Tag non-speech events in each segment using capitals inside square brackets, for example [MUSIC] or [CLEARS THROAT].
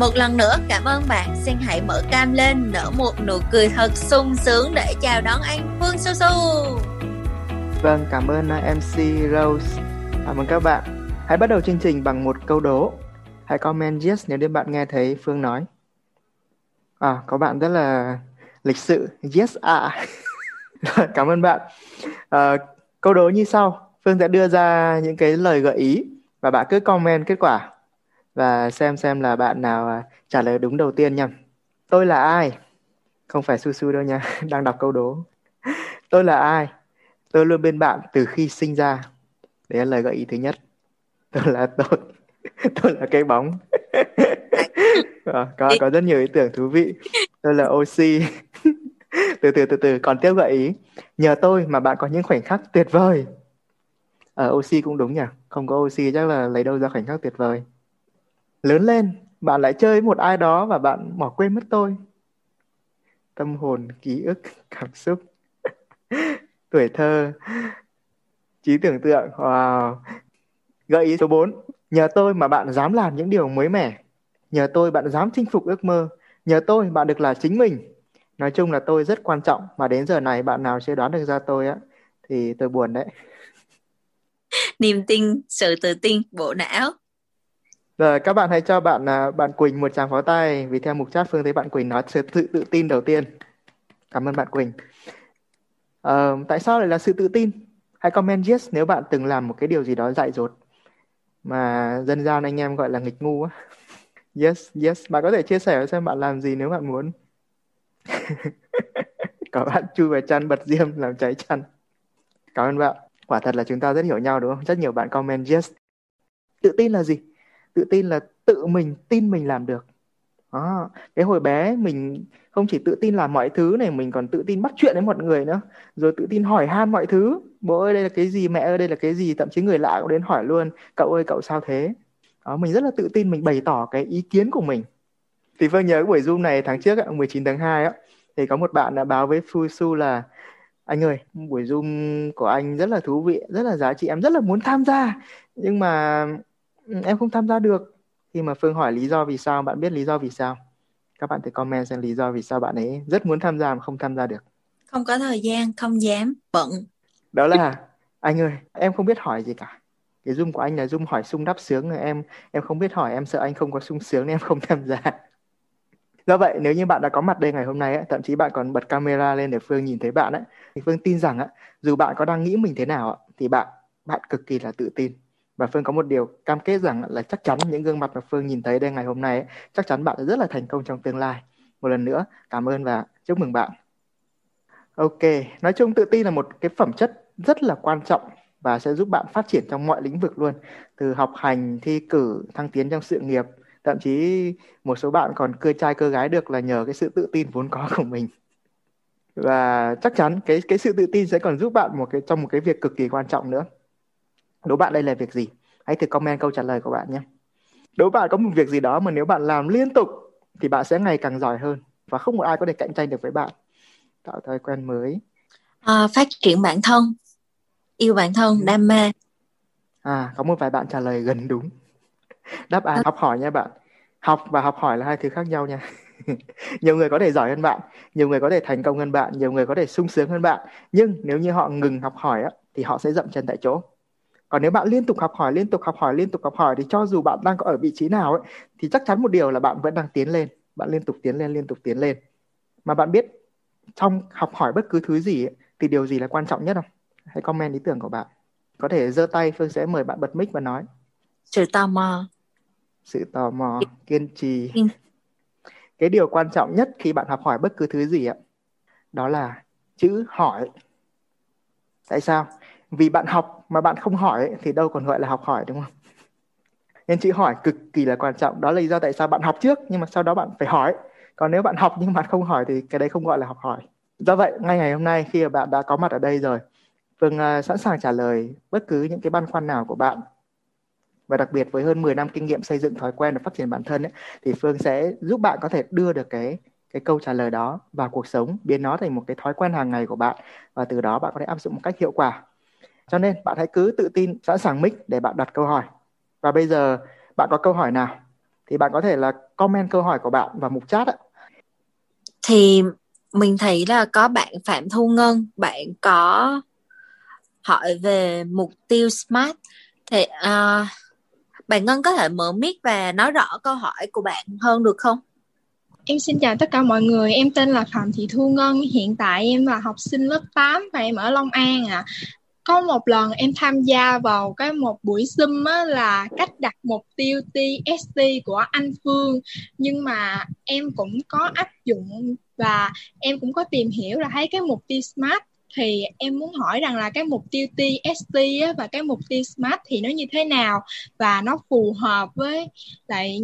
Một lần nữa cảm ơn bạn. Xin hãy mở cam lên, nở một nụ cười thật sung sướng để chào đón anh Phương Su Su. Vâng, cảm ơn à, MC Rose. Cảm ơn các bạn. Hãy bắt đầu chương trình bằng một câu đố. Hãy comment yes nếu như bạn nghe thấy Phương nói. À, có bạn rất là lịch sự. Yes à. [LAUGHS] cảm ơn bạn. À, câu đố như sau. Phương sẽ đưa ra những cái lời gợi ý và bạn cứ comment kết quả và xem xem là bạn nào à, trả lời đúng đầu tiên nha. Tôi là ai? Không phải su su đâu nha, [LAUGHS] đang đọc câu đố. [LAUGHS] Tôi là ai? Tôi luôn bên bạn từ khi sinh ra. Đấy là lời gợi ý thứ nhất. [LAUGHS] Tôi là tôi. tôi là cái bóng. à, có có rất nhiều ý tưởng thú vị. Tôi là oxy. từ từ từ từ còn tiếp gợi ý. Nhờ tôi mà bạn có những khoảnh khắc tuyệt vời. Ở à, oxy cũng đúng nhỉ? Không có oxy chắc là lấy đâu ra khoảnh khắc tuyệt vời lớn lên, bạn lại chơi với một ai đó và bạn bỏ quên mất tôi. Tâm hồn, ký ức, [LAUGHS] cảm xúc, [LAUGHS] tuổi thơ, trí tưởng tượng, wow. gợi ý số 4 nhờ tôi mà bạn dám làm những điều mới mẻ. Nhờ tôi bạn dám chinh phục ước mơ. Nhờ tôi bạn được là chính mình. Nói chung là tôi rất quan trọng mà đến giờ này bạn nào chưa đoán được ra tôi á, thì tôi buồn đấy. [LAUGHS] Niềm tin, sự tự tin, bộ não rồi các bạn hãy cho bạn à, bạn Quỳnh một tràng pháo tay vì theo mục chat Phương thấy bạn Quỳnh nói sự tự tự tin đầu tiên. Cảm ơn bạn Quỳnh. À, tại sao lại là sự tự tin? Hãy comment yes nếu bạn từng làm một cái điều gì đó dại dột mà dân gian anh em gọi là nghịch ngu á. [LAUGHS] Yes, yes. Bạn có thể chia sẻ xem bạn làm gì nếu bạn muốn. [LAUGHS] Có bạn chui vào chăn bật diêm làm cháy chăn. Cảm ơn bạn. Quả thật là chúng ta rất hiểu nhau đúng không? Rất nhiều bạn comment yes. Tự tin là gì? Tự tin là tự mình tin mình làm được. Đó. cái hồi bé mình không chỉ tự tin làm mọi thứ này mình còn tự tin bắt chuyện với mọi người nữa rồi tự tin hỏi han mọi thứ. Bố ơi đây là cái gì? Mẹ ơi đây là cái gì? Thậm chí người lạ cũng đến hỏi luôn cậu ơi cậu sao thế? Đó, mình rất là tự tin mình bày tỏ cái ý kiến của mình. Thì Phương nhớ cái buổi Zoom này tháng trước 19 tháng 2 á thì có một bạn đã báo với Fusu là anh ơi buổi Zoom của anh rất là thú vị rất là giá trị em rất là muốn tham gia. Nhưng mà em không tham gia được. Khi mà Phương hỏi lý do vì sao bạn biết lý do vì sao? Các bạn thử comment xem lý do vì sao bạn ấy rất muốn tham gia mà không tham gia được. Không có thời gian không dám bận. Đó là anh ơi em không biết hỏi gì cả. Cái zoom của anh là zoom hỏi sung đắp sướng em em không biết hỏi em sợ anh không có sung sướng nên em không tham gia. [LAUGHS] Do vậy nếu như bạn đã có mặt đây ngày hôm nay ấy, thậm chí bạn còn bật camera lên để phương nhìn thấy bạn ấy, thì phương tin rằng ấy, dù bạn có đang nghĩ mình thế nào thì bạn bạn cực kỳ là tự tin và Phương có một điều cam kết rằng là chắc chắn những gương mặt mà Phương nhìn thấy đây ngày hôm nay ấy, chắc chắn bạn sẽ rất là thành công trong tương lai. Một lần nữa, cảm ơn và chúc mừng bạn. Ok, nói chung tự tin là một cái phẩm chất rất là quan trọng và sẽ giúp bạn phát triển trong mọi lĩnh vực luôn. Từ học hành, thi cử, thăng tiến trong sự nghiệp, thậm chí một số bạn còn cơ trai cơ gái được là nhờ cái sự tự tin vốn có của mình. Và chắc chắn cái cái sự tự tin sẽ còn giúp bạn một cái trong một cái việc cực kỳ quan trọng nữa Đố bạn đây là việc gì? Hãy thử comment câu trả lời của bạn nhé. Đố bạn có một việc gì đó mà nếu bạn làm liên tục thì bạn sẽ ngày càng giỏi hơn và không một ai có thể cạnh tranh được với bạn. Tạo thói quen mới. À, phát triển bản thân, yêu bản thân, ừ. đam mê. À, có một vài bạn trả lời gần đúng. [LAUGHS] Đáp án à. học hỏi nha bạn. Học và học hỏi là hai thứ khác nhau nha. [LAUGHS] nhiều người có thể giỏi hơn bạn, nhiều người có thể thành công hơn bạn, nhiều người có thể sung sướng hơn bạn. Nhưng nếu như họ ngừng học hỏi á, thì họ sẽ dậm chân tại chỗ còn nếu bạn liên tục học hỏi liên tục học hỏi liên tục học hỏi thì cho dù bạn đang có ở vị trí nào ấy thì chắc chắn một điều là bạn vẫn đang tiến lên. Bạn liên tục tiến lên liên tục tiến lên. Mà bạn biết trong học hỏi bất cứ thứ gì ấy, thì điều gì là quan trọng nhất không? Hãy comment ý tưởng của bạn. Có thể giơ tay phương sẽ mời bạn bật mic và nói. Sự tò mò. Sự tò mò kiên trì. Cái điều quan trọng nhất khi bạn học hỏi bất cứ thứ gì ạ đó là chữ hỏi. Tại sao vì bạn học mà bạn không hỏi ấy, thì đâu còn gọi là học hỏi đúng không? Nên chữ hỏi cực kỳ là quan trọng. Đó là lý do tại sao bạn học trước nhưng mà sau đó bạn phải hỏi. Còn nếu bạn học nhưng mà không hỏi thì cái đấy không gọi là học hỏi. Do vậy ngay ngày hôm nay khi mà bạn đã có mặt ở đây rồi Phương uh, sẵn sàng trả lời bất cứ những cái băn khoăn nào của bạn. Và đặc biệt với hơn 10 năm kinh nghiệm xây dựng thói quen và phát triển bản thân ấy, thì Phương sẽ giúp bạn có thể đưa được cái cái câu trả lời đó vào cuộc sống biến nó thành một cái thói quen hàng ngày của bạn. Và từ đó bạn có thể áp dụng một cách hiệu quả cho nên bạn hãy cứ tự tin, sẵn sàng mic để bạn đặt câu hỏi. Và bây giờ bạn có câu hỏi nào thì bạn có thể là comment câu hỏi của bạn vào mục chat ạ thì mình thấy là có bạn Phạm Thu Ngân bạn có hỏi về mục tiêu SMART thì uh, bạn Ngân có thể mở mic và nói rõ câu hỏi của bạn hơn được không? Em xin chào tất cả mọi người, em tên là Phạm Thị Thu Ngân, hiện tại em là học sinh lớp 8 và em ở Long An ạ. À. Có một lần em tham gia vào cái một buổi Zoom á, là cách đặt mục tiêu TST của anh Phương nhưng mà em cũng có áp dụng và em cũng có tìm hiểu là thấy cái mục tiêu SMART thì em muốn hỏi rằng là cái mục tiêu TST á, và cái mục tiêu SMART thì nó như thế nào và nó phù hợp với lại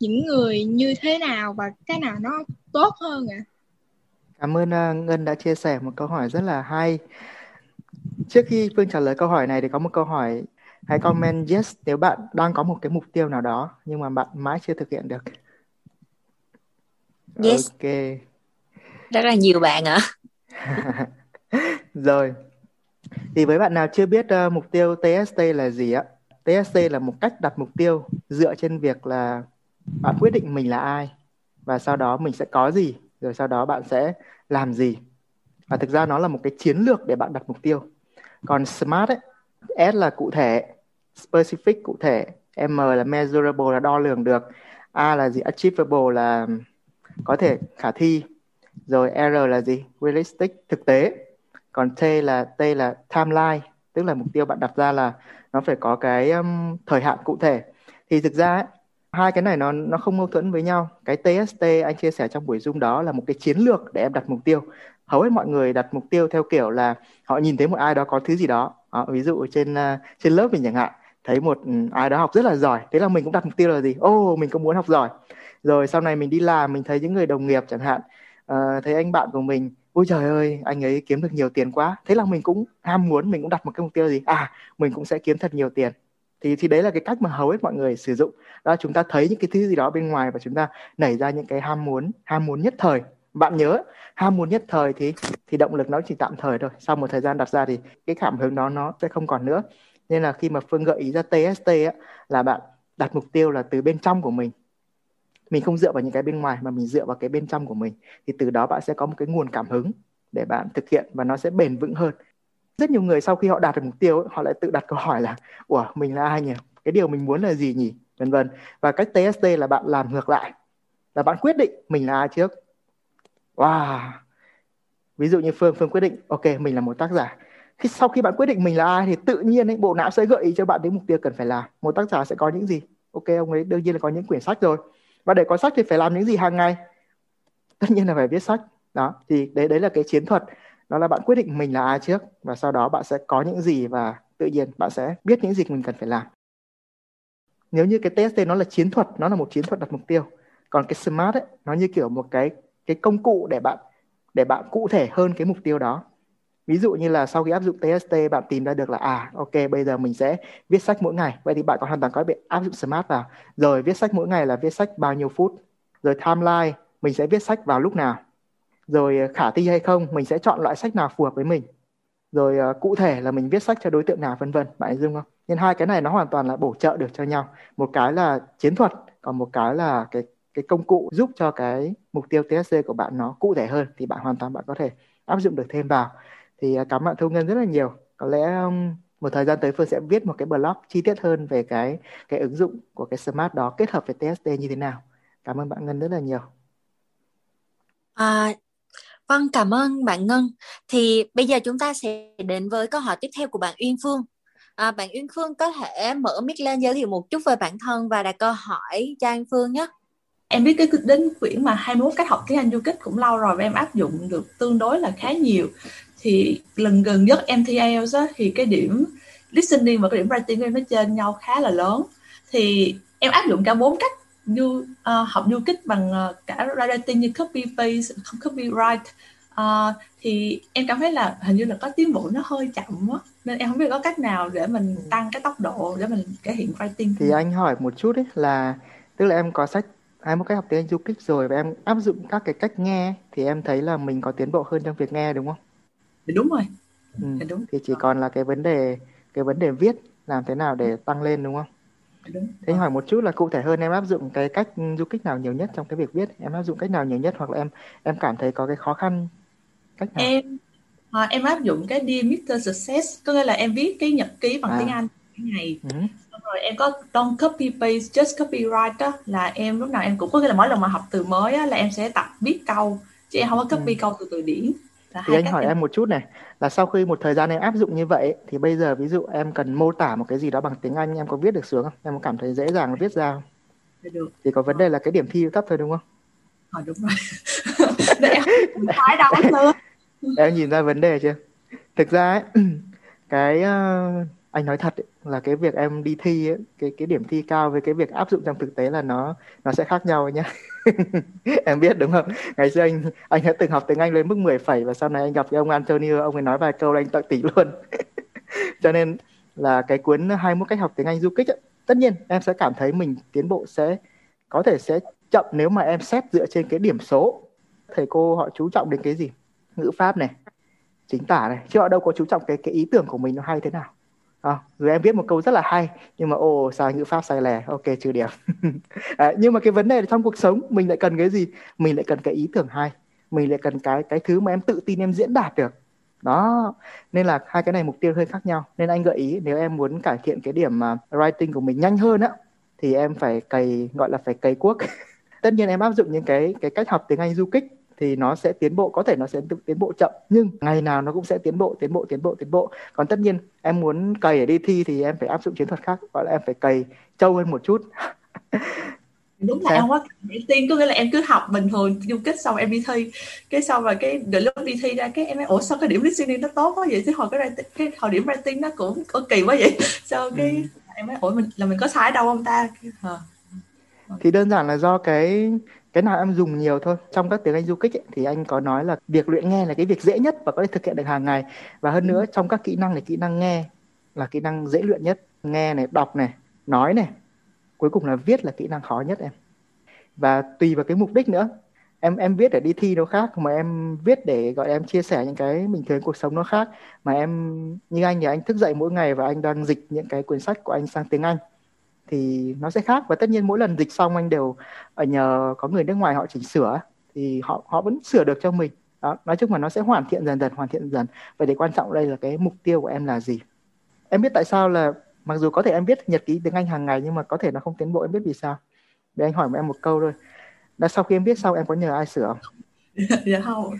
những người như thế nào và cái nào nó tốt hơn ạ? À? Cảm ơn uh, Ngân đã chia sẻ một câu hỏi rất là hay. Trước khi Phương trả lời câu hỏi này thì có một câu hỏi hãy comment yes nếu bạn đang có một cái mục tiêu nào đó nhưng mà bạn mãi chưa thực hiện được. Yes. Ok. Rất là nhiều bạn ạ. [LAUGHS] Rồi. Thì với bạn nào chưa biết uh, mục tiêu TST là gì á? TST là một cách đặt mục tiêu dựa trên việc là bạn quyết định mình là ai và sau đó mình sẽ có gì rồi sau đó bạn sẽ làm gì và thực ra nó là một cái chiến lược để bạn đặt mục tiêu còn smart ấy S là cụ thể specific cụ thể M là measurable là đo lường được A là gì? Achievable là có thể khả thi rồi R là gì? Realistic thực tế. Còn T là T là timeline tức là mục tiêu bạn đặt ra là nó phải có cái um, thời hạn cụ thể. Thì thực ra ấy, hai cái này nó nó không mâu thuẫn với nhau. Cái TST anh chia sẻ trong buổi zoom đó là một cái chiến lược để em đặt mục tiêu hầu hết mọi người đặt mục tiêu theo kiểu là họ nhìn thấy một ai đó có thứ gì đó. À, ví dụ trên uh, trên lớp mình chẳng hạn thấy một ừ, ai đó học rất là giỏi thế là mình cũng đặt mục tiêu là gì? Ô oh, mình cũng muốn học giỏi. Rồi sau này mình đi làm mình thấy những người đồng nghiệp chẳng hạn uh, thấy anh bạn của mình ôi trời ơi anh ấy kiếm được nhiều tiền quá. Thế là mình cũng ham muốn mình cũng đặt một cái mục tiêu gì? À mình cũng sẽ kiếm thật nhiều tiền. Thì thì đấy là cái cách mà hầu hết mọi người sử dụng. Đó chúng ta thấy những cái thứ gì đó bên ngoài và chúng ta nảy ra những cái ham muốn ham muốn nhất thời bạn nhớ ham muốn nhất thời thì thì động lực nó chỉ tạm thời thôi. Sau một thời gian đặt ra thì cái cảm hứng đó nó sẽ không còn nữa. Nên là khi mà phương gợi ý ra TST á, là bạn đặt mục tiêu là từ bên trong của mình. Mình không dựa vào những cái bên ngoài mà mình dựa vào cái bên trong của mình. Thì từ đó bạn sẽ có một cái nguồn cảm hứng để bạn thực hiện và nó sẽ bền vững hơn. Rất nhiều người sau khi họ đạt được mục tiêu họ lại tự đặt câu hỏi là ủa mình là ai nhỉ? Cái điều mình muốn là gì nhỉ? Vân vân. Và cách TST là bạn làm ngược lại. Là bạn quyết định mình là ai trước wow. Ví dụ như phương phương quyết định ok mình là một tác giả. Khi sau khi bạn quyết định mình là ai thì tự nhiên ấy, bộ não sẽ gợi ý cho bạn đến mục tiêu cần phải làm. Một tác giả sẽ có những gì? Ok ông ấy đương nhiên là có những quyển sách rồi. Và để có sách thì phải làm những gì hàng ngày? Tất nhiên là phải viết sách. Đó thì đấy đấy là cái chiến thuật. Đó là bạn quyết định mình là ai trước và sau đó bạn sẽ có những gì và tự nhiên bạn sẽ biết những gì mình cần phải làm. Nếu như cái TST nó là chiến thuật nó là một chiến thuật đặt mục tiêu. Còn cái smart ấy nó như kiểu một cái cái công cụ để bạn để bạn cụ thể hơn cái mục tiêu đó. Ví dụ như là sau khi áp dụng TST bạn tìm ra được là à ok bây giờ mình sẽ viết sách mỗi ngày. Vậy thì bạn có hoàn toàn có thể áp dụng smart vào. Rồi viết sách mỗi ngày là viết sách bao nhiêu phút? Rồi timeline mình sẽ viết sách vào lúc nào? Rồi ờ, khả thi hay không mình sẽ chọn loại sách nào phù hợp với mình? Rồi uh, cụ thể là mình viết sách cho đối tượng nào vân vân bạn dung không? Nên hai cái này nó hoàn toàn là bổ trợ được cho nhau. Một cái là chiến thuật còn một cái là cái cái công cụ giúp cho cái mục tiêu TSC của bạn nó cụ thể hơn thì bạn hoàn toàn bạn có thể áp dụng được thêm vào thì à, cảm ơn bạn thu ngân rất là nhiều có lẽ một thời gian tới phương sẽ viết một cái blog chi tiết hơn về cái cái ứng dụng của cái smart đó kết hợp với TST như thế nào cảm ơn bạn ngân rất là nhiều à, Vâng, cảm ơn bạn Ngân. Thì bây giờ chúng ta sẽ đến với câu hỏi tiếp theo của bạn Uyên Phương. À, bạn Uyên Phương có thể mở mic lên giới thiệu một chút về bản thân và đặt câu hỏi cho Anh Phương nhé. Em biết cái đến quyển mà 21 cách học tiếng Anh du kích cũng lâu rồi và em áp dụng được tương đối là khá nhiều. Thì lần gần nhất em thi IELTS á, thì cái điểm listening và cái điểm writing của em nó trên nhau khá là lớn. Thì em áp dụng cả bốn cách du uh, học du kích bằng uh, cả writing như copy paste copy write uh, thì em cảm thấy là hình như là có tiến bộ nó hơi chậm á nên em không biết có cách nào để mình tăng cái tốc độ để mình cải thiện writing thì anh hỏi một chút ấy là tức là em có sách hai một cách học tiếng Anh du kích rồi và em áp dụng các cái cách nghe thì em thấy là mình có tiến bộ hơn trong việc nghe đúng không? Đúng rồi. Ừ. Đúng. Thì chỉ còn là cái vấn đề cái vấn đề viết làm thế nào để tăng lên đúng không? đúng Thế hỏi một chút là cụ thể hơn em áp dụng cái cách du kích nào nhiều nhất trong cái việc viết? Em áp dụng cách nào nhiều nhất hoặc là em em cảm thấy có cái khó khăn cách nào? em à, em áp dụng cái Dear Mr. Success có nghĩa là em viết cái nhật ký bằng À. tiếng Anh mỗi ngày Ừ. xong rồi em có don't copy paste just copyright đó là em lúc nào em cũng có nghĩa là mỗi lần mà học từ mới á, là em sẽ tập viết câu chứ em không có copy Ừ. câu từ từ điển là Thì anh hỏi em một chút này là sau khi một thời gian em áp dụng như vậy thì bây giờ ví dụ em cần mô tả một cái gì đó bằng tiếng Anh em có viết được xuống không? Em có cảm thấy dễ dàng viết ra không? Dạ được Thì có vấn đề là cái điểm thi thấp thôi đúng không? Ờ, đúng rồi [LAUGHS] em không phải đâu nữa [LAUGHS] Em nhìn ra vấn đề chưa? Thực ra ấy, [CLEARS THROAT] cái ờ, anh nói thật ấy, là cái việc em đi thi ấy, cái cái điểm thi cao với cái việc áp dụng trong thực tế là nó nó sẽ khác nhau nhá. [LAUGHS] em biết đúng không? Ngày xưa anh anh đã từng học tiếng Anh lên mức 10 phẩy và sau này anh gặp cái ông Antonio ông ấy nói vài câu là anh tận tỷ luôn. [LAUGHS] Cho nên là cái cuốn 21 cách học tiếng Anh du kích ấy, tất nhiên em sẽ cảm thấy mình tiến bộ sẽ có thể sẽ chậm nếu mà em xét dựa trên cái điểm số. Thầy cô họ chú trọng đến cái gì? Ngữ pháp này, chính tả này, chứ họ đâu có chú trọng cái cái ý tưởng của mình nó hay thế nào. À, rồi em viết một câu rất là hay nhưng mà ồ sai ngữ pháp sai lè. Ok trừ điểm. [LAUGHS] À, nhưng mà cái vấn đề là trong cuộc sống mình lại cần cái gì? Mình lại cần cái ý tưởng hay. Mình lại cần cái cái thứ mà em tự tin em diễn đạt được. Đó nên là hai cái này mục tiêu hơi khác nhau. Nên anh gợi ý nếu em muốn cải thiện cái điểm mà writing của mình nhanh hơn á thì em phải cày gọi là phải cày cuốc. [LAUGHS] Tất nhiên em áp dụng những cái cái cách học tiếng Anh du kích thì nó sẽ tiến bộ có thể nó sẽ tiến bộ chậm nhưng ngày nào nó cũng sẽ tiến bộ tiến bộ tiến bộ tiến bộ. Còn tất nhiên em muốn cày để đi thi thì em phải áp dụng chiến thuật khác gọi là em phải cày trâu hơn một chút. [LAUGHS] Đúng là em có để tiên có nghĩa là em cứ học bình thường dung kích xong em đi thi. Cái xong rồi cái đến lúc đi thi ra cái em nói ủa sao cái điểm listening nó tốt quá vậy? Chứ hồi cái writing, cái hồi điểm writing nó cũng có kỳ quá vậy. [LAUGHS] Sao cái Ừ. em nói ủa mình là mình có sai đâu không ta? Ờ. thì đơn giản là do cái cái nào em dùng nhiều thôi. Trong các tiếng Anh du kích ấy, thì anh có nói là việc luyện nghe là cái việc dễ nhất và có thể thực hiện được hàng ngày. Và hơn nữa trong các kỹ năng này kỹ năng nghe là kỹ năng dễ luyện nhất. Nghe này đọc này nói này. Cuối cùng là viết là kỹ năng khó nhất em. Và tùy vào cái mục đích nữa. Em em viết để đi thi nó khác mà em viết để gọi em chia sẻ những cái bình thường cuộc sống nó khác. Mà em như anh thì anh thức dậy mỗi ngày và anh đang dịch những cái quyển sách của anh sang tiếng Anh thì nó sẽ khác. Và tất nhiên mỗi lần dịch xong anh đều ở nhờ có người nước ngoài họ chỉnh sửa thì họ họ vẫn sửa được cho mình. Đó nói chung là nó sẽ hoàn thiện dần dần hoàn thiện dần. Vậy thì quan trọng đây là cái mục tiêu của em là gì? Em biết tại sao là mặc dù có thể em viết nhật ký tiếng Anh hàng ngày nhưng mà có thể nó không tiến bộ em biết vì sao? Để anh hỏi em một câu thôi. Là sau khi em viết xong em có nhờ ai sửa không? [LAUGHS] Dạ không.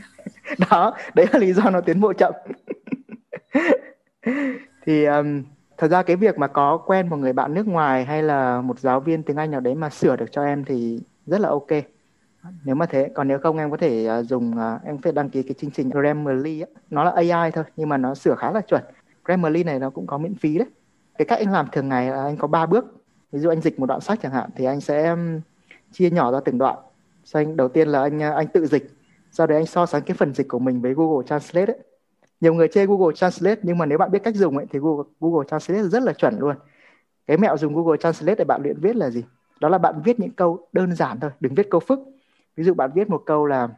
Đó đấy là lý do nó tiến bộ chậm. [LAUGHS] Thì um, thật ra cái việc mà có quen một người bạn nước ngoài hay là một giáo viên tiếng Anh nào đấy mà sửa được cho em thì rất là ok. Nếu mà thế, còn nếu không em có thể à, dùng à, em phải đăng ký cái chương trình Grammarly ấy. nó là AI thôi, nhưng mà nó sửa khá là chuẩn. Grammarly này nó cũng có miễn phí đấy. Cái cách anh làm thường ngày là anh có 3 bước. Ví dụ anh dịch một đoạn sách chẳng hạn, thì anh sẽ chia nhỏ ra từng đoạn. Sau anh, đầu tiên là anh à, anh tự dịch. Sau đấy anh so sánh cái phần dịch của mình với Google Translate ấy. Nhiều người chê Google Translate nhưng mà nếu bạn biết cách dùng ấy thì Google, Google Translate rất là chuẩn luôn. Cái mẹo dùng Google Translate để bạn luyện viết là gì? Đó là bạn viết những câu đơn giản thôi, đừng viết câu phức. Ví dụ bạn viết một câu là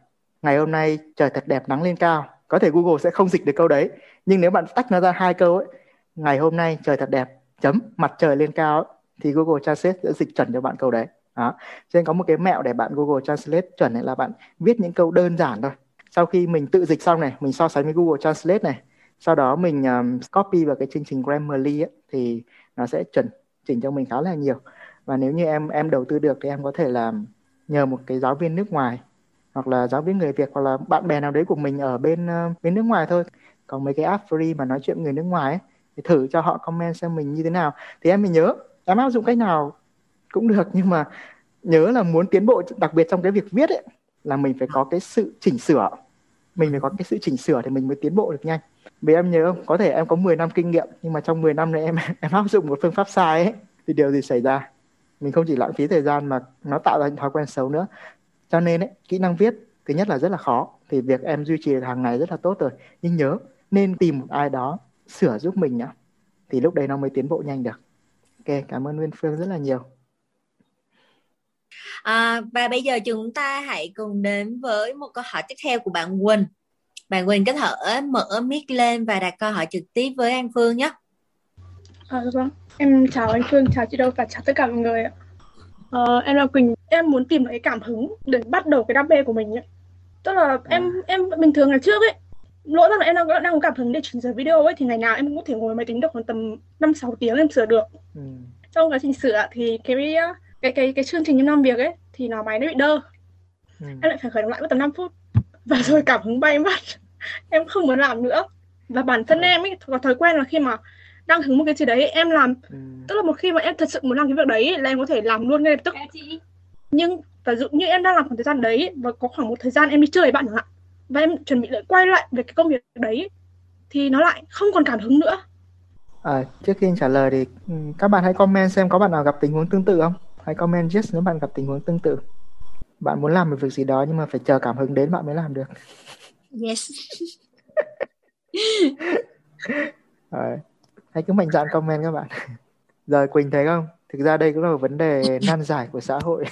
ngày hôm nay trời thật đẹp nắng lên cao. Có thể Google sẽ không dịch được câu đấy. Nhưng nếu bạn tách nó ra hai câu ấy, ngày hôm nay trời thật đẹp, chấm, mặt trời lên cao ấy, thì Google Translate sẽ dịch chuẩn cho bạn câu đấy. Đó. Cho nên có một cái mẹo để bạn Google Translate chuẩn là bạn viết những câu đơn giản thôi. Sau khi mình tự dịch xong này, mình so sánh với Google Translate này, sau đó mình um, copy vào cái chương trình Grammarly ấy, thì nó sẽ chuẩn chỉnh cho mình khá là nhiều. Và nếu như em em đầu tư được thì em có thể là nhờ một cái giáo viên nước ngoài hoặc là giáo viên người Việt hoặc là bạn bè nào đấy của mình ở bên uh, bên nước ngoài thôi. Còn mấy cái app free mà nói chuyện người nước ngoài ấy, thì thử cho họ comment xem mình như thế nào. Thì em mình nhớ em áp dụng cách nào cũng được nhưng mà nhớ là muốn tiến bộ đặc biệt trong cái việc viết ấy là mình phải có cái sự chỉnh sửa. Mình phải có cái sự chỉnh sửa thì mình mới tiến bộ được nhanh. Vì em nhớ không? Có thể em có 10 năm kinh nghiệm nhưng mà trong 10 năm này em [LAUGHS] em áp dụng một phương pháp sai ấy thì điều gì xảy ra? Mình không chỉ lãng phí thời gian mà nó tạo ra những thói quen xấu nữa. Cho nên ấy, kỹ năng viết thứ nhất là rất là khó thì việc em duy trì được hàng ngày rất là tốt rồi. Nhưng nhớ nên tìm một ai đó sửa giúp mình nhá thì lúc đấy nó mới tiến bộ nhanh được. Ok cảm ơn Nguyên Phương rất là nhiều. À, và bây giờ chúng ta hãy cùng đến với một câu hỏi tiếp theo của bạn Quỳnh. Bạn Quỳnh có thể mở mic lên và đặt câu hỏi trực tiếp với An Phương nhé. À, vâng, em chào anh Phương, chào chị Đâu và chào tất cả mọi người ạ. Ờ, em là Quỳnh, em muốn tìm lấy cảm hứng để bắt đầu cái đam mê của mình ấy. Tức là em em bình thường ngày trước ấy, lỗi là em đang đang có cảm hứng để chỉnh sửa video ấy thì ngày nào em cũng có thể ngồi máy tính được khoảng tầm 5 6 tiếng em sửa được. ừ. Trong quá trình sửa thì cái cái cái cái chương trình em làm việc ấy thì nó máy nó bị đơ. Ừ. Em lại phải khởi động lại mất tầm 5 phút. Và rồi cảm hứng bay mất. [LAUGHS] em không muốn làm nữa. Và bản thân em ấy có thói quen là khi mà đang hứng một cái gì đấy em làm Ừ. tức là một khi mà em thật sự muốn làm cái việc đấy là em có thể làm luôn ngay lập tức nhưng ví dụ như em đang làm khoảng thời gian đấy và có khoảng một thời gian em đi chơi với bạn chẳng hạn và em chuẩn bị lại quay lại về cái công việc đấy thì nó lại không còn cảm hứng nữa À, trước khi trả lời thì ừ, các bạn hãy comment xem có bạn nào gặp tình huống tương tự không? Hãy comment yes nếu bạn gặp tình huống tương tự. Bạn muốn làm một việc gì đó nhưng mà phải chờ cảm hứng đến bạn mới làm được. yes [LAUGHS] Rồi. Hãy cứ mạnh dạn comment các bạn. Rồi Quỳnh thấy không? Thực ra đây cũng là một vấn đề nan giải của xã hội.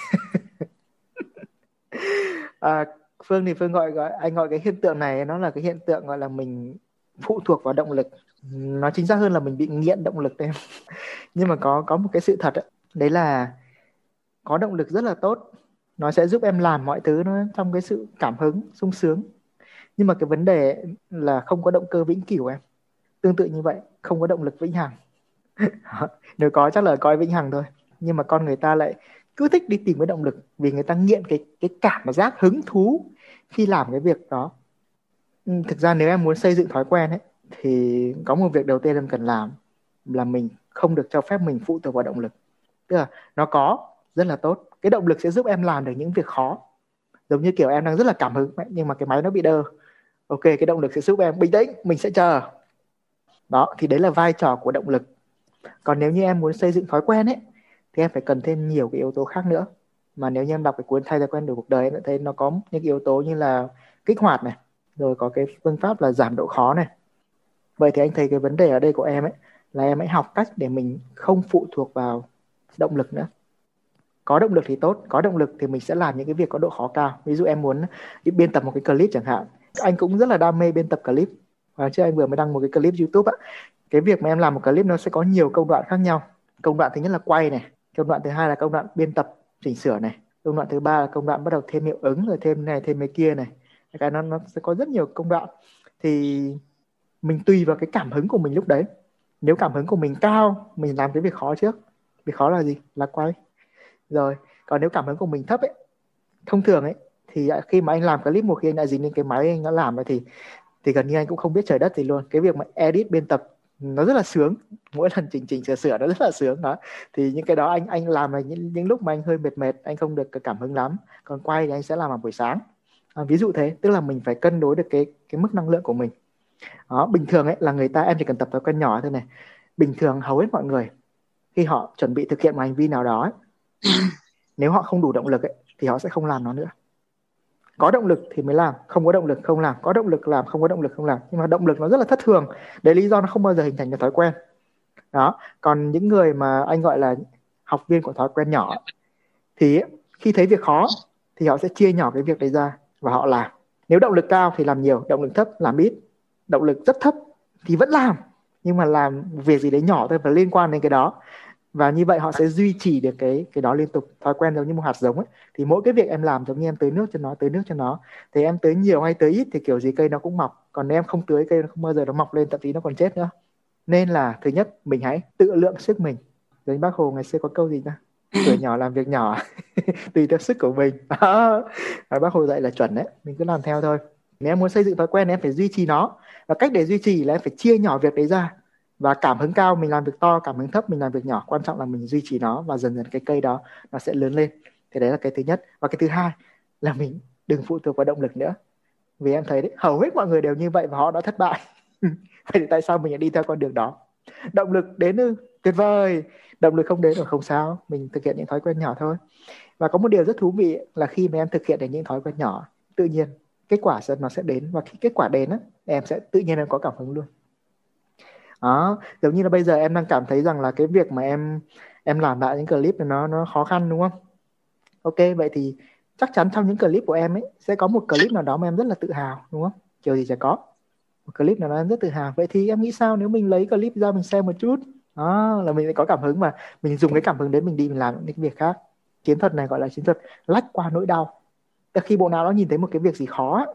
[LAUGHS] à, Phương thì Phương gọi gọi anh gọi cái hiện tượng này nó là cái hiện tượng gọi là mình phụ thuộc vào động lực. Nó chính xác hơn là mình bị nghiện động lực đấy. [LAUGHS] Nhưng mà có có một cái sự thật ấy, đấy là có động lực rất là tốt. Nó sẽ giúp em làm mọi thứ nó trong cái sự cảm hứng, sung sướng. Nhưng mà cái vấn đề là không có động cơ vĩnh cửu em. Tương tự như vậy, không có động lực vĩnh hằng. [LAUGHS] Nếu có chắc là coi vĩnh hằng thôi. Nhưng mà con người ta lại cứ thích đi tìm cái động lực vì người ta nghiện cái cái cảm giác hứng thú khi làm cái việc đó. Ừ, thực ra nếu em muốn xây dựng thói quen ấy thì có một việc đầu tiên em cần làm là mình không được cho phép mình phụ thuộc vào động lực. Tức là nó có rất là tốt. Cái động lực sẽ giúp em làm được những việc khó. Giống như kiểu em đang rất là cảm hứng ấy, nhưng mà cái máy nó bị đơ. Ok, cái động lực sẽ giúp em bình tĩnh, mình sẽ chờ. Đó, thì đấy là vai trò của động lực. Còn nếu như em muốn xây dựng thói quen ấy thì em phải cần thêm nhiều cái yếu tố khác nữa. Mà nếu như em đọc cái cuốn thay thói quen đổi cuộc đời em sẽ thấy nó có những yếu tố như là kích hoạt này, rồi có cái phương pháp là giảm độ khó này. Vậy thì anh thấy cái vấn đề ở đây của em ấy là em hãy học cách để mình không phụ thuộc vào động lực nữa. Có động lực thì tốt, có động lực thì mình sẽ làm những cái việc có độ khó cao. Ví dụ em muốn biên tập một cái clip chẳng hạn. Anh cũng rất là đam mê biên tập clip. Và trước anh vừa mới đăng một cái clip YouTube á. Cái việc mà em làm một clip nó sẽ có nhiều công đoạn khác nhau. Công đoạn thứ nhất là quay này, công đoạn thứ hai là công đoạn biên tập, chỉnh sửa này. Công đoạn thứ ba là công đoạn bắt đầu thêm hiệu ứng rồi thêm này thêm cái kia này. Cái nó nó sẽ có rất nhiều công đoạn. Thì mình tùy vào cái cảm hứng của mình lúc đấy. Nếu cảm hứng của mình cao, mình làm cái việc khó trước. Việc khó là gì? Là quay. Rồi, còn nếu cảm hứng của mình thấp ấy, thông thường ấy thì khi mà anh làm clip một khi anh đã dính lên cái máy anh đã làm rồi thì thì gần như anh cũng không biết trời đất gì luôn. Cái việc mà edit biên tập nó rất là sướng. Mỗi lần chỉnh chỉnh sửa sửa nó rất là sướng đó. Thì những cái đó anh anh làm là những những lúc mà anh hơi mệt mệt anh không được cảm hứng lắm. Còn quay thì anh sẽ làm vào buổi sáng. À, ví dụ thế tức là mình phải cân đối được cái cái mức năng lượng của mình. Đó bình thường ấy là người ta em chỉ cần tập thói quen nhỏ thôi này. Bình thường hầu hết mọi người khi họ chuẩn bị thực hiện một hành vi nào đó ấy, nếu họ không đủ động lực ấy, thì họ sẽ không làm nó nữa. Có động lực thì mới làm không có động lực không làm. Có động lực làm không có động lực không làm. Nhưng mà động lực nó rất là thất thường. Đấy lý do nó không bao giờ hình thành được thói quen. Đó. Còn những người mà anh gọi là học viên của thói quen nhỏ thì khi thấy việc khó thì họ sẽ chia nhỏ cái việc đấy ra và họ làm. Nếu động lực cao thì làm nhiều động lực thấp làm ít. Động lực rất thấp thì vẫn làm nhưng mà làm việc gì đấy nhỏ thôi và liên quan đến cái đó và như vậy họ sẽ duy trì được cái cái đó liên tục. Thói quen giống như một hạt giống ấy. Thì mỗi cái việc em làm giống như em tưới nước cho nó tưới nước cho nó. Thì em tưới nhiều hay tưới ít thì kiểu gì cây nó cũng mọc. Còn nếu em không tưới cây nó không bao giờ nó mọc lên thậm chí nó còn chết nữa. Nên là thứ nhất mình hãy tự lượng sức mình. Giống bác hồ ngày xưa có câu gì ta tuổi [LAUGHS] nhỏ làm việc nhỏ. [LAUGHS] Tùy theo sức của mình. [LAUGHS] Đó. bác hồ dạy là chuẩn đấy. Mình cứ làm theo thôi. Nếu em muốn xây dựng thói quen em phải duy trì nó. Và cách để duy trì là em phải chia nhỏ việc đấy ra và cảm hứng cao, mình làm việc to, cảm hứng thấp, mình làm việc nhỏ. Quan trọng là mình duy trì nó và dần dần cái cây đó nó sẽ lớn lên. Thì đấy là cái thứ nhất. Và cái thứ hai là mình đừng phụ thuộc vào động lực nữa. Vì em thấy đấy, hầu hết mọi người đều như vậy và họ đã thất bại. [LAUGHS] Vậy thì tại sao mình lại đi theo con đường đó? Động lực đến ư? Tuyệt vời! Động lực không đến rồi không sao. Mình thực hiện những thói quen nhỏ thôi. Và có một điều rất thú vị là khi mà em thực hiện được những thói quen nhỏ, tự nhiên, kết quả sẽ, nó sẽ đến. Và khi kết quả đến á, em sẽ, tự nhiên em có cảm hứng luôn đó, giống như là bây giờ em đang cảm thấy rằng là cái việc mà em em làm lại những clip này nó nó khó khăn, đúng không? Ok, vậy thì chắc chắn trong những clip của em ấy sẽ có một clip nào đó mà em rất là tự hào, đúng không? Kiểu gì chả có. Một clip nào đó em rất tự hào. Vậy thì em nghĩ sao nếu mình lấy clip ra mình xem một chút? Đó, là mình có cảm hứng mà. Mình dùng cái cảm hứng đấy mình đi mình làm những cái việc khác. Chiến thuật này gọi là chiến thuật lách qua nỗi đau. Tức khi bộ não nó nhìn thấy một cái việc gì khó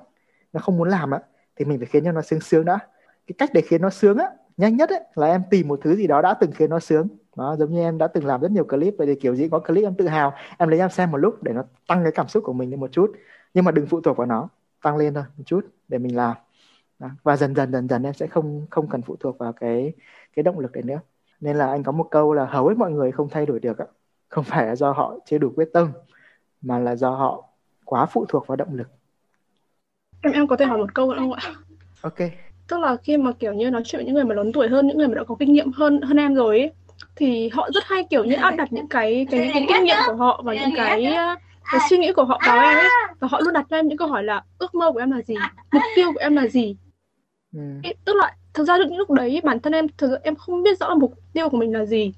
nó không muốn làm á, thì mình phải khiến cho nó sướng sướng đã. Cái cách để khiến nó sướng á nhanh nhất ấy, là em tìm một thứ gì đó đã từng khiến nó sướng. Đó giống như em đã từng làm rất nhiều clip vậy thì kiểu gì có clip em tự hào. Em lấy em xem một lúc để nó tăng cái cảm xúc của mình lên một chút. Nhưng mà đừng phụ thuộc vào nó tăng lên thôi một chút để mình làm. Đó. và dần dần dần dần em sẽ không không cần phụ thuộc vào cái cái động lực đấy nữa. Nên là anh có một câu là hầu hết mọi người không thay đổi được không phải là do họ chưa đủ quyết tâm mà là do họ quá phụ thuộc vào động lực. Em em có thể hỏi một câu không ạ? Ok tức là khi mà kiểu như nói chuyện với những người mà lớn tuổi hơn những người mà đã có kinh nghiệm hơn hơn em rồi ấy, thì họ rất hay kiểu như áp đặt những cái cái những cái kinh nghiệm của họ và những cái cái suy nghĩ của họ vào em ấy và họ luôn đặt cho em những câu hỏi là ước mơ của em là gì? Mục tiêu của em là gì? Ừ. tức là thực ra những lúc đấy bản thân em thực sự em không biết rõ mục tiêu của mình là gì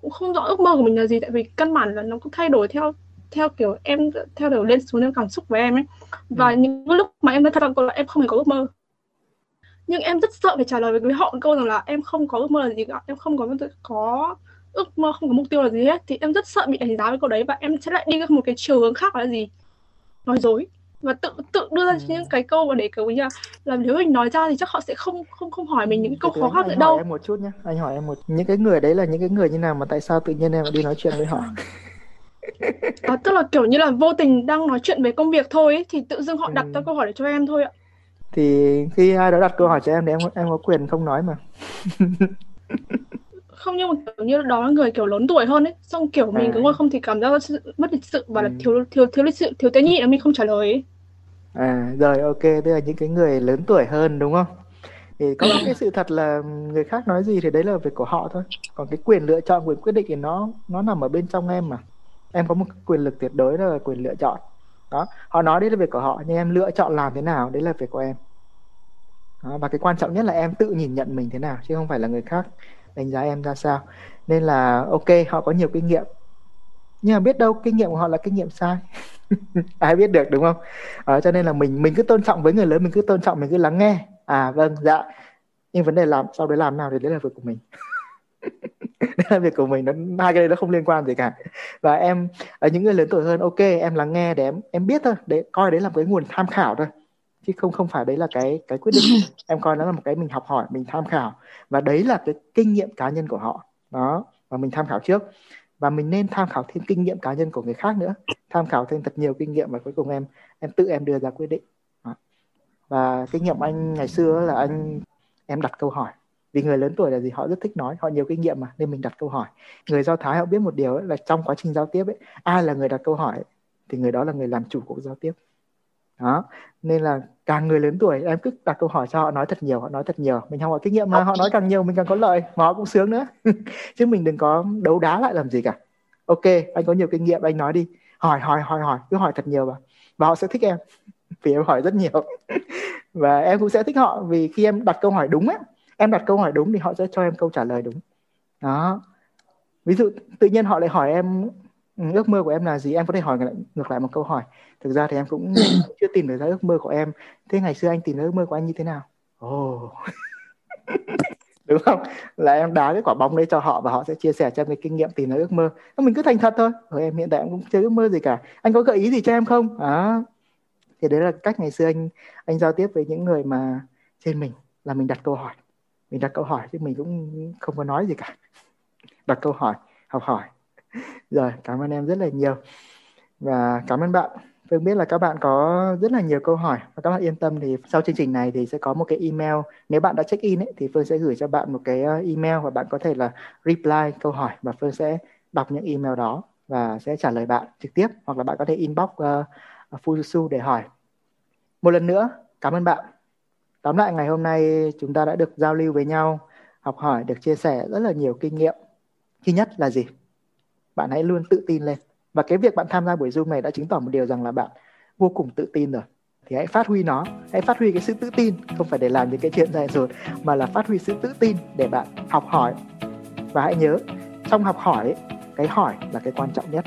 cũng không rõ ước mơ của mình là gì tại vì căn bản là nó cũng thay đổi theo theo kiểu em theo kiểu lên xuống theo cảm xúc của em ấy. Và ừ. những lúc mà em nói thật là em không hề có ước mơ nhưng em rất sợ phải trả lời với họ câu rằng là em không có ước mơ là gì cả em không có có ước mơ không có mục tiêu là gì hết. Thì em rất sợ bị đánh giá với câu đấy và em sẽ lại đi một cái chiều hướng khác là gì? Nói dối. Và tự tự đưa ra ừ. những cái câu mà để kiểu như là, là nếu mình nói ra thì chắc họ sẽ không không không hỏi mình những câu khó khác nữa đâu. em một chút nhé anh hỏi em một những cái người đấy là những cái người như nào mà tại sao tự nhiên em đi nói chuyện với họ? À, tức là kiểu như là vô tình đang nói chuyện về công việc thôi ấy, thì tự dưng họ đặt ừ. ra câu hỏi để cho em thôi ạ thì khi ai đó đặt câu hỏi cho em thì em em có quyền không nói mà. [LAUGHS] Không nhưng mà kiểu như đó là người kiểu lớn tuổi hơn ấy. Xong kiểu mình à. cứ ngồi không thì cảm giác mất lịch sự và ừ. là thiếu thiếu thiếu lịch sự thiếu tế nhị là mình không trả lời ấy. à rồi ok. Tức là những cái người lớn tuổi hơn đúng không? Thì có cái sự thật là người khác nói gì thì đấy là việc của họ thôi. Còn cái quyền lựa chọn quyền quyết định thì nó nó nằm ở bên trong em mà. Em có một quyền lực tuyệt đối là quyền lựa chọn. Đó họ nói đấy là việc của họ nhưng em lựa chọn làm thế nào đấy là việc của em đó, và cái quan trọng nhất là em tự nhìn nhận mình thế nào chứ không phải là người khác đánh giá em ra sao. Nên là ok họ có nhiều kinh nghiệm. Nhưng mà biết đâu kinh nghiệm của họ là kinh nghiệm sai. [LAUGHS] Ai biết được đúng không? À, cho nên là mình mình cứ tôn trọng với người lớn mình cứ tôn trọng mình cứ lắng nghe. À vâng dạ. Nhưng vấn đề làm sau đấy làm nào thì đấy là việc của mình. [LAUGHS] Đấy là việc của mình nó hai cái đấy nó không liên quan gì cả. Và em ở những người lớn tuổi hơn ok em lắng nghe để em em biết thôi. Để coi đấy là cái nguồn tham khảo thôi chứ không không phải đấy là cái cái quyết định. [LAUGHS] Em coi nó là một cái mình học hỏi mình tham khảo. Và đấy là cái kinh nghiệm cá nhân của họ. Đó và mình tham khảo trước. Và mình nên tham khảo thêm kinh nghiệm cá nhân của người khác nữa. Tham khảo thêm thật nhiều kinh nghiệm và cuối cùng em em tự em đưa ra quyết định. Đó. và kinh nghiệm anh ngày xưa là anh em đặt câu hỏi. Vì người lớn tuổi là gì họ rất thích nói họ nhiều kinh nghiệm mà nên mình đặt câu hỏi. Người do thái họ biết một điều ấy, là trong quá trình giao tiếp ấy ai là người đặt câu hỏi thì người đó là người làm chủ cuộc giao tiếp đó. Nên là càng người lớn tuổi em cứ đặt câu hỏi cho họ nói thật nhiều họ nói thật nhiều. Mình học hỏi kinh nghiệm mà họ nói càng nhiều mình càng có lợi mà họ cũng sướng nữa. [LAUGHS] Chứ mình đừng có đấu đá lại làm gì cả. Ok anh có nhiều kinh nghiệm anh nói đi. Hỏi hỏi hỏi hỏi cứ hỏi thật nhiều vào và họ sẽ thích em. [LAUGHS] Vì em hỏi rất nhiều. [LAUGHS] Và em cũng sẽ thích họ vì khi em đặt câu hỏi đúng á em đặt câu hỏi đúng thì họ sẽ cho em câu trả lời đúng. Đó. Ví dụ tự nhiên họ lại hỏi em ước mơ của em là gì? Em có thể hỏi ngược lại một câu hỏi. Thực ra thì em cũng chưa tìm được ra ước mơ của em. Thế ngày xưa anh tìm ra ước mơ của anh như thế nào? Ồ. Oh. [LAUGHS] đúng không? Là em đá cái quả bóng đấy cho họ và họ sẽ chia sẻ cho em cái kinh nghiệm tìm ra ước mơ. Mình cứ thành thật thôi. Rồi em hiện tại em cũng chưa ước mơ gì cả. Anh có gợi ý gì cho em không? À thì đấy là cách ngày xưa anh anh giao tiếp với những người mà trên mình là mình đặt câu hỏi. Mình đặt câu hỏi chứ mình cũng không có nói gì cả. [LAUGHS] Đặt câu hỏi học hỏi rồi cảm ơn em rất là nhiều. Và cảm ơn bạn. Phương biết là các bạn có rất là nhiều câu hỏi và các bạn yên tâm thì sau chương trình này thì sẽ có một cái email. Nếu bạn đã check in ấy, thì Phương sẽ gửi cho bạn một cái ờ, email và bạn có thể là reply câu hỏi và Phương sẽ đọc những email đó và sẽ trả lời bạn trực tiếp hoặc là bạn có thể inbox ờ, ờ, uh, Fusu để hỏi. Một lần nữa cảm ơn bạn. Tóm lại ngày hôm nay chúng ta đã được giao lưu với nhau học hỏi được chia sẻ rất là nhiều kinh nghiệm. Thứ nhất là gì? Bạn hãy luôn tự tin lên. Và cái việc bạn tham gia buổi zoom này đã chứng tỏ một điều rằng là bạn vô cùng tự tin rồi. Thì hãy phát huy nó, hãy phát huy cái sự tự tin, không phải để làm những cái chuyện dài dột, mà là phát huy sự tự tin để bạn học hỏi. Và hãy nhớ, trong học hỏi, cái hỏi là cái quan trọng nhất.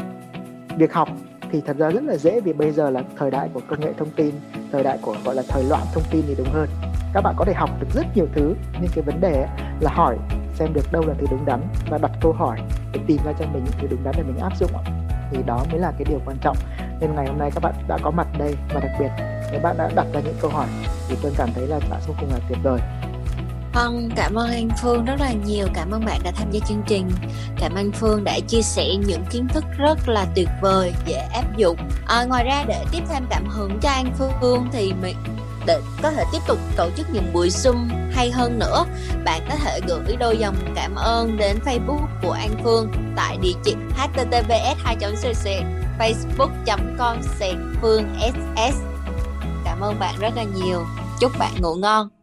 Việc học thì thật ra rất là dễ vì bây giờ là thời đại của công nghệ thông tin, thời đại của, gọi là, thời loạn thông tin thì đúng hơn. Các bạn có thể học được rất nhiều thứ, nhưng cái vấn đề là hỏi xem được đâu là thứ đúng đắn và đặt câu hỏi để tìm ra cho mình những thứ đúng đắn để mình áp dụng thì đó mới là cái điều quan trọng nên ngày hôm nay các bạn đã có mặt đây và đặc biệt nếu bạn đã đặt ra những câu hỏi thì tôi cảm thấy là bạn vô cùng là tuyệt vời Vâng, cảm ơn anh Phương rất là nhiều. Cảm ơn bạn đã tham gia chương trình. Cảm ơn Phương đã chia sẻ những kiến thức rất là tuyệt vời, dễ áp dụng. À, ngoài ra để tiếp thêm cảm hứng cho anh Phương thì mình để có thể tiếp tục tổ chức những buổi Zoom hay hơn nữa, bạn có thể gửi đôi dòng cảm ơn đến Facebook của An Phương tại địa chỉ https 2 facebook com phương ss cảm ơn bạn rất là nhiều. Chúc bạn ngủ ngon.